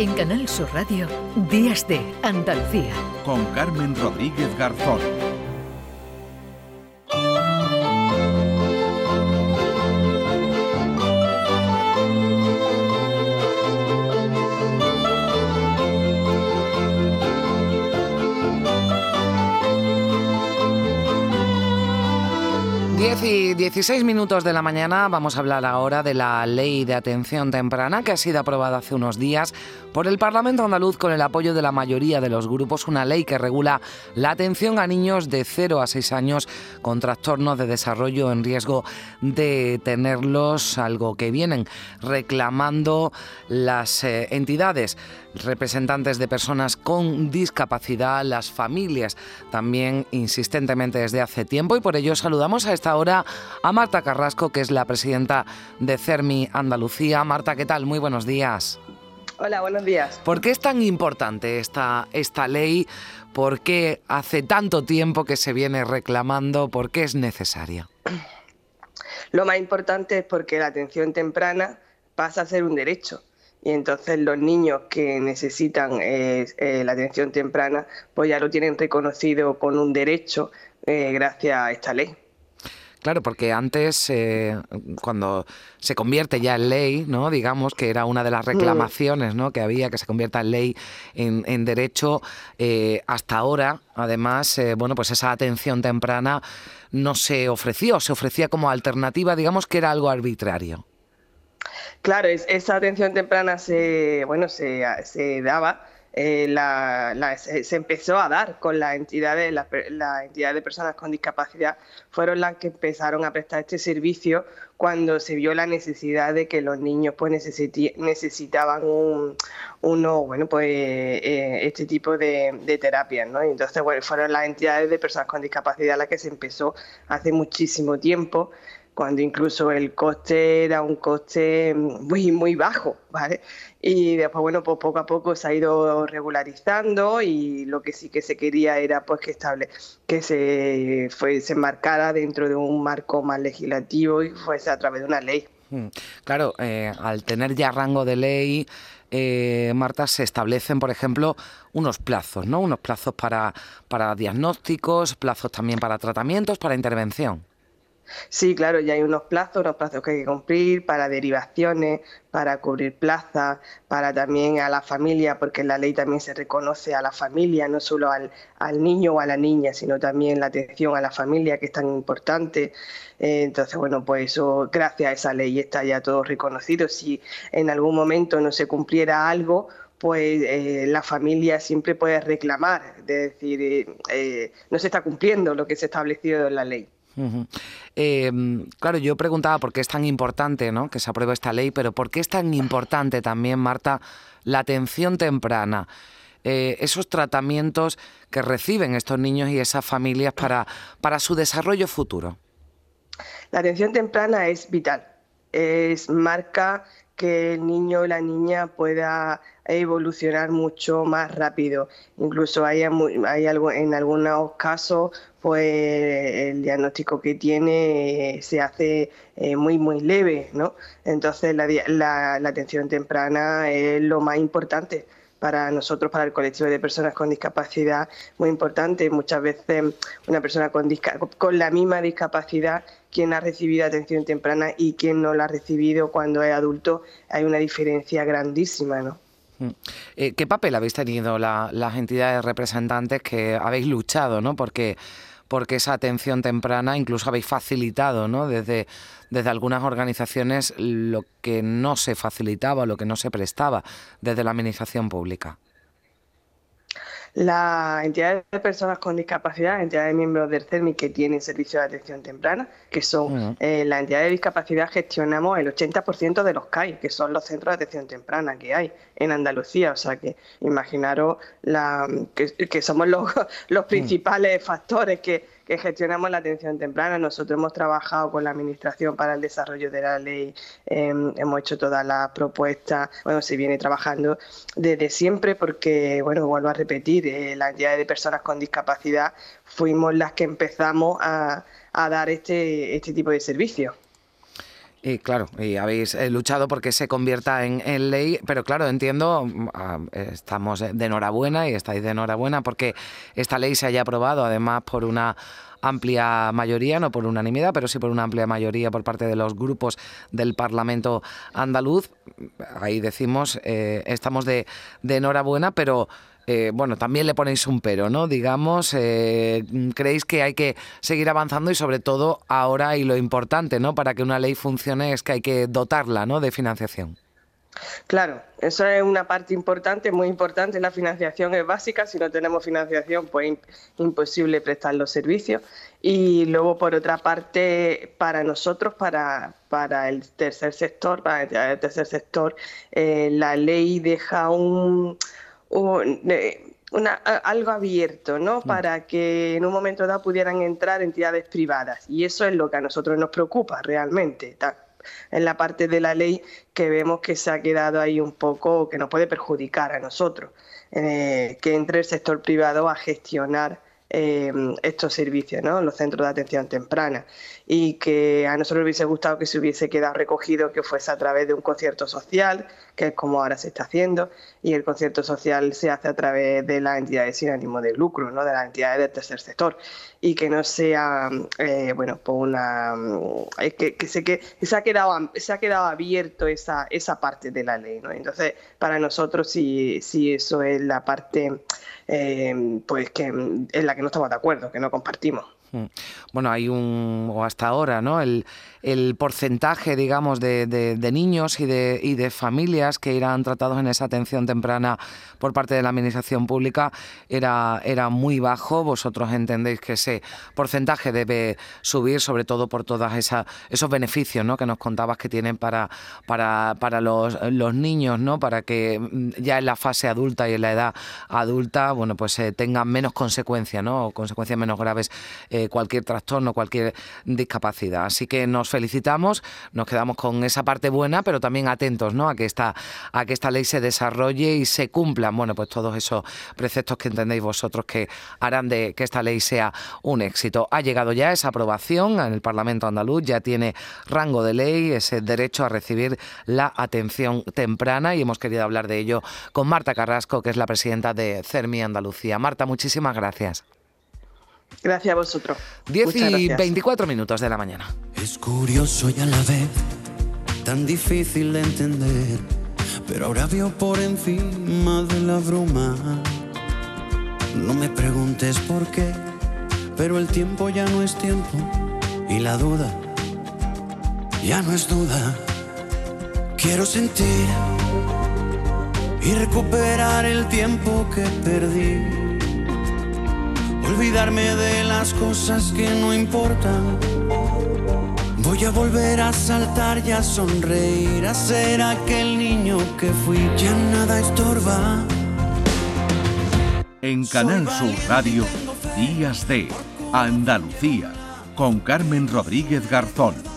En Canal Sur Radio, Días de Andalucía. Con Carmen Rodríguez Garzón. 10 y 16 minutos de la mañana vamos a hablar ahora de la ley de atención temprana que ha sido aprobada hace unos días por el Parlamento andaluz con el apoyo de la mayoría de los grupos, una ley que regula la atención a niños de 0 a 6 años con trastornos de desarrollo en riesgo de tenerlos, algo que vienen reclamando las eh, entidades representantes de personas con discapacidad, las familias también insistentemente desde hace tiempo y por ello saludamos a esta hora a Marta Carrasco, que es la presidenta de CERMI Andalucía. Marta, ¿qué tal? Muy buenos días. Hola, buenos días. ¿Por qué es tan importante esta, esta ley? ¿Por qué hace tanto tiempo que se viene reclamando? ¿Por qué es necesaria? Lo más importante es porque la atención temprana pasa a ser un derecho y entonces los niños que necesitan eh, eh, la atención temprana pues ya lo tienen reconocido con un derecho eh, gracias a esta ley. Claro, porque antes, cuando se convierte ya en ley, ¿no? digamos que era una de las mm. reclamaciones ¿no? que había, que se convierta en ley, en, derecho, hasta ahora, además, bueno, pues esa atención temprana no se ofreció, se ofrecía como alternativa, digamos que era algo arbitrario. Claro, esa atención temprana se, bueno, se, daba, eh, se, empezó a dar con las entidades, las la entidades de personas con discapacidad fueron las que empezaron a prestar este servicio cuando se vio la necesidad de que los niños pues necesitaban un, uno, bueno, pues eh, este tipo de, de terapias, ¿no? entonces, bueno, fueron las entidades de personas con discapacidad las que se empezó hace muchísimo tiempo cuando incluso el coste era un coste muy, muy bajo, ¿vale? Y después, bueno, pues poco a poco se ha ido regularizando y lo que sí que se quería era pues que estable, que se, fue, se enmarcara dentro de un marco más legislativo y fuese a través de una ley. Hmm. Claro, eh, al tener ya rango de ley, eh, Marta, se establecen, por ejemplo, unos plazos, ¿no? Unos plazos para, para diagnósticos, plazos también para tratamientos, para intervención. Sí, claro, ya hay unos plazos, unos plazos que hay que cumplir para derivaciones, para cubrir plazas, para también a la familia, porque la ley también se reconoce a la familia, no solo al, niño o a la niña, sino también la atención a la familia, que es tan importante. Eh, entonces, bueno, pues eso, gracias a esa ley está ya todo reconocido. Si en algún momento no se cumpliera algo, pues eh, la familia siempre puede reclamar, es decir, eh, no se está cumpliendo lo que se ha establecido en la ley. Em, claro, yo preguntaba por qué es tan importante ¿no? que se apruebe esta ley, pero por qué es tan importante también, Marta, la atención temprana. Eh, esos tratamientos que reciben estos niños y esas familias para, para su desarrollo futuro. La atención temprana es vital, es marca que el niño o la niña pueda evolucionar mucho más rápido. Incluso hay, en algunos casos pues el diagnóstico que tiene eh, se hace eh, muy muy leve, ¿no? Entonces la, atención temprana es lo más importante para nosotros, para el colectivo de personas con discapacidad, muy importante. Muchas veces una persona con, la misma discapacidad, quien ha recibido atención temprana y quien no la ha recibido cuando es adulto, hay una diferencia grandísima, ¿no? Mm. Eh, ¿Qué papel habéis tenido las entidades representantes que habéis luchado, ¿no? Porque porque esa atención temprana incluso habéis facilitado ¿no? desde, desde algunas organizaciones lo que no se facilitaba, lo que no se prestaba desde la administración pública. Las entidades de personas con discapacidad, entidades miembros del CERMI que tienen servicio de atención temprana, que son eh, las entidades de discapacidad, gestionamos el 80% de los CAI, que son los centros de atención temprana que hay en Andalucía. O sea que imaginaros la, que, somos los, los principales factores que que gestionamos la atención temprana. Nosotros hemos trabajado con la Administración para el Desarrollo de la Ley, em, hemos hecho todas las propuestas, bueno, se viene trabajando desde siempre porque, bueno, vuelvo a repetir, eh, la entidad de personas con discapacidad fuimos las que empezamos a, dar este, este tipo de servicios. Y claro, y habéis eh, luchado porque se convierta en, ley, pero claro, entiendo, mm, ah, estamos de enhorabuena y estáis de enhorabuena porque esta ley se haya aprobado además por una amplia mayoría, no por unanimidad, pero sí por una amplia mayoría por parte de los grupos del Parlamento andaluz. Ahí decimos, eh, estamos de, de enhorabuena, pero eh, bueno, también le ponéis un pero, ¿no? Digamos, eh, creéis que hay que seguir avanzando y sobre todo ahora y lo importante, ¿no? Para que una ley funcione es que hay que dotarla, ¿no? De financiación. Claro, eso es una parte importante, muy importante. La financiación es básica. Si no tenemos financiación, pues imposible prestar los servicios. Y luego, por otra parte, para nosotros, para, para el tercer sector, para el tercer sector, eh, la ley deja un una, algo abierto, ¿no? Mm. Para que en un momento dado pudieran entrar entidades privadas. Y eso es lo que a nosotros nos preocupa realmente. En la parte de la ley que vemos que se ha quedado ahí un poco, que nos puede perjudicar a nosotros, eh, que entre el sector privado a gestionar eh, estos servicios, ¿no? los centros de atención temprana. Y que a nosotros nos hubiese gustado que se hubiese quedado recogido que fuese a través de un concierto social, que es como ahora se está haciendo, y el concierto social se hace a través de las entidades sin ánimo de lucro, ¿no? de las entidades del tercer sector, y que no sea, eh, bueno, pues una... Que, que, se, que se, ha quedado, se ha quedado abierto esa, esa parte de la ley. ¿no? Entonces, para nosotros sí, sí eso es la parte eh, pues que en la que no estamos de acuerdo, que no compartimos. Mm. Bueno, hay un, o hasta ahora, ¿no? El, porcentaje, digamos, de, niños y de, y de familias que irán tratados en esa atención temprana por parte de la Administración Pública era, muy bajo. Vosotros entendéis que ese porcentaje debe subir, sobre todo por todos esos beneficios ¿no? que nos contabas que tienen para, para, los, niños, ¿no? para que mm, ya en la fase adulta y en la edad adulta bueno, pues eh, tengan menos consecuencias, ¿no? o consecuencias menos graves eh, cualquier trastorno, cualquier discapacidad. Así que nos felicitamos, nos quedamos con esa parte buena, pero también atentos ¿no? a, que esta, a que esta ley se desarrolle y se cumplan bueno, pues todos esos preceptos que entendéis vosotros que harán de que esta ley sea un éxito. Ha llegado ya esa aprobación en el Parlamento andaluz, ya tiene rango de ley, ese derecho a recibir la atención temprana y hemos querido hablar de ello con Marta Carrasco, que es la presidenta de CERMI Andalucía. Marta, muchísimas gracias. Gracias a vosotros. 10 y 24 minutos de la mañana. Es curioso y a la vez tan difícil de entender, pero ahora veo por encima de la bruma. No me preguntes por qué, pero el tiempo ya no es tiempo y la duda ya no es duda. Quiero sentir y recuperar el tiempo que perdí olvidarme de las cosas que no importan. Voy a volver a saltar y a sonreír, a ser aquel niño que fui, ya nada estorba. En Canal Sur Radio, Días de Andalucía, con Carmen Rodríguez Garzón.